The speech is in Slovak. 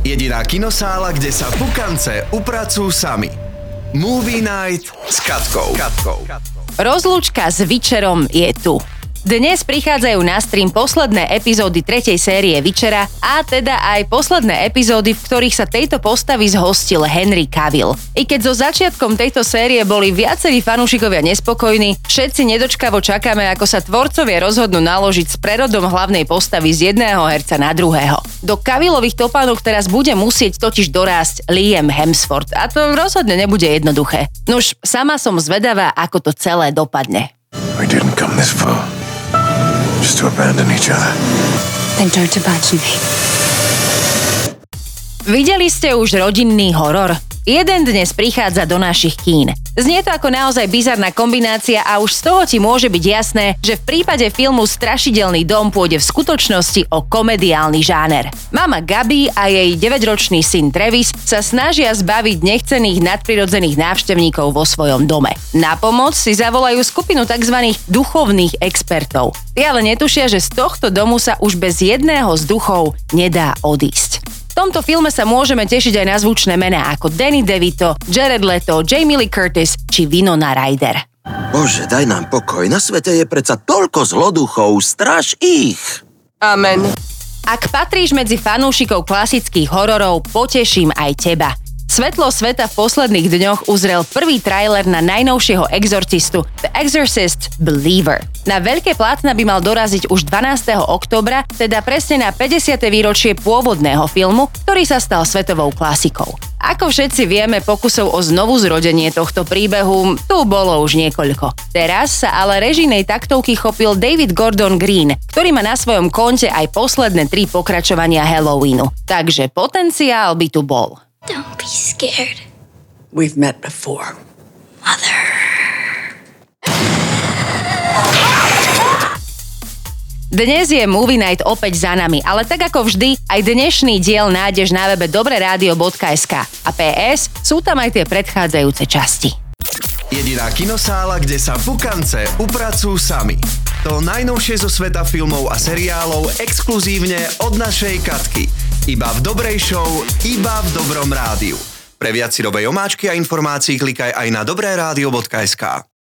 Jediná kinosála, kde sa pukance upracujú sami. Movie Night s Katkou. Katkou. Rozlúčka s Vyčerom je tu. Dnes prichádzajú na stream posledné epizódy tretej série Vyčera a teda aj posledné epizódy, v ktorých sa tejto postavy zhostil Henry Cavill. I keď so začiatkom tejto série boli viacerí fanúšikovia nespokojní, všetci nedočkavo čakáme, ako sa tvorcovia rozhodnú naložiť s prerodom hlavnej postavy z jedného herca na druhého. Do Cavillových topánok teraz bude musieť totiž dorásť Liam Hemsworth a to rozhodne nebude jednoduché. Nuž, sama som zvedavá, ako to celé dopadne. We didn't come to abandon each other. Then don't abandon me. Videli ste už rodinný horor? Jeden dnes prichádza do našich kín. Znie to ako naozaj bizarná kombinácia a už z toho ti môže byť jasné, že v prípade filmu Strašidelný dom pôjde v skutočnosti o komediálny žáner. Mama Gabi a jej 9-ročný syn Travis sa snažia zbaviť nechcených nadprirodzených návštevníkov vo svojom dome. Na pomoc si zavolajú skupinu tzv. duchovných expertov. Tí ale netušia, že z tohto domu sa už bez jedného z duchov nedá odísť. V tomto filme sa môžeme tešiť aj na zvučné mená ako Danny DeVito, Jared Leto, Jamie Lee Curtis či Winona Ryder. Bože, daj nám pokoj. Na svete je predsa toľko zloduchov. Straž ich. Amen. Ak patríš medzi fanúšikov klasických hororov, poteším aj teba. Svetlo sveta v posledných dňoch uzrel prvý trailer na najnovšieho exorcistu The Exorcist Believer. Na veľké plátna by mal doraziť už 12. oktobra, teda presne na 50. výročie pôvodného filmu, ktorý sa stal svetovou klasikou. Ako všetci vieme, pokusov o znovu zrodenie tohto príbehu tu bolo už niekoľko. Teraz sa ale režinej taktovky chopil David Gordon Green, ktorý má na svojom konte aj posledné tri pokračovania Halloweenu. Takže potenciál by tu bol. Don't be scared, We've met before. Mother. Dnes je Movie Night opäť za nami, ale tak ako vždy, aj dnešný diel nájdeš na webe dobreradio.sk a PS sú tam aj tie predchádzajúce časti. Jediná kinosála, kde sa pukance upracujú sami. To najnovšie zo sveta filmov a seriálov exkluzívne od našej Katky. Iba v dobrej show, iba v dobrom rádiu. Pre viac si omáčky a informácií klikaj aj na dobreradio.sk.